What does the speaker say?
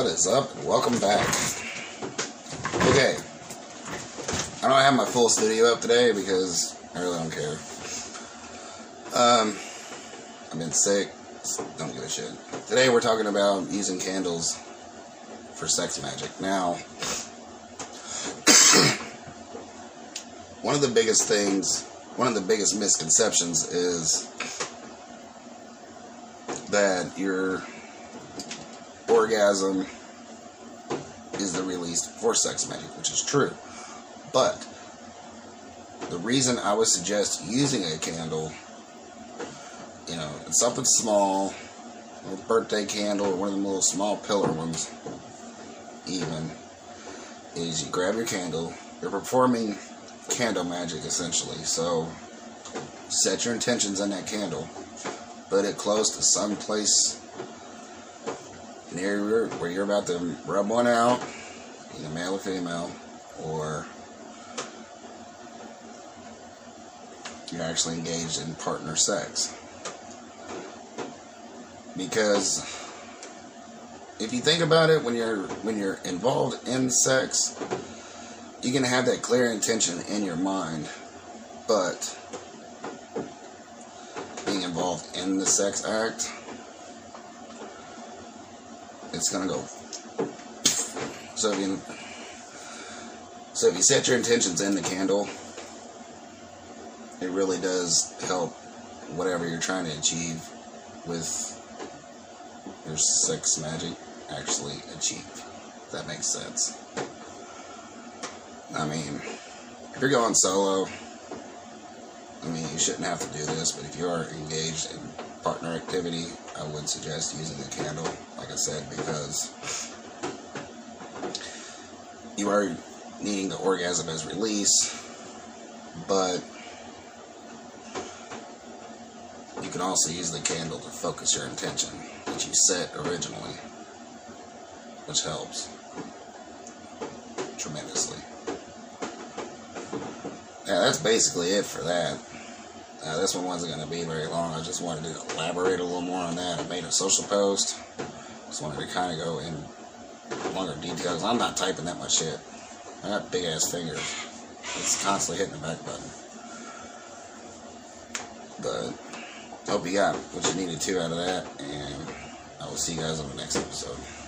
is up? Welcome back. Okay. I don't have my full studio up today because I really don't care. Um, I've been sick. Don't give a shit. Today we're talking about using candles for sex magic. Now, one of the biggest things, one of the biggest misconceptions is that your orgasm is the release for sex magic, which is true. But the reason I would suggest using a candle, you know, something small, a birthday candle or one of the little small pillar ones, even, is you grab your candle, you're performing candle magic essentially. So set your intentions on that candle, put it close to some place near where you're about to rub one out, either male or female, or you're actually engaged in partner sex. Because if you think about it, when you're when you're involved in sex, you can have that clear intention in your mind, but being involved in the sex act, it's gonna go. So if you so if you set your intentions in the candle, it really does help whatever you're trying to achieve with your sex magic actually achieve. If that makes sense. I mean, if you're going solo, I mean, you shouldn't have to do this, but if you are engaged in partner activity, I would suggest using a candle, like I said, because you are needing the orgasm as release, but you can also use the candle to focus your intention that you set originally, which helps tremendously. Yeah, that's basically it for that. Uh, this one wasn't going to be very long. I just wanted to elaborate a little more on that. I made a social post. Just wanted to kind of go in longer details. I'm not typing that much shit. I got big ass fingers. It's constantly hitting the back button. But hope you got what you needed to out of that, and I will see you guys on the next episode.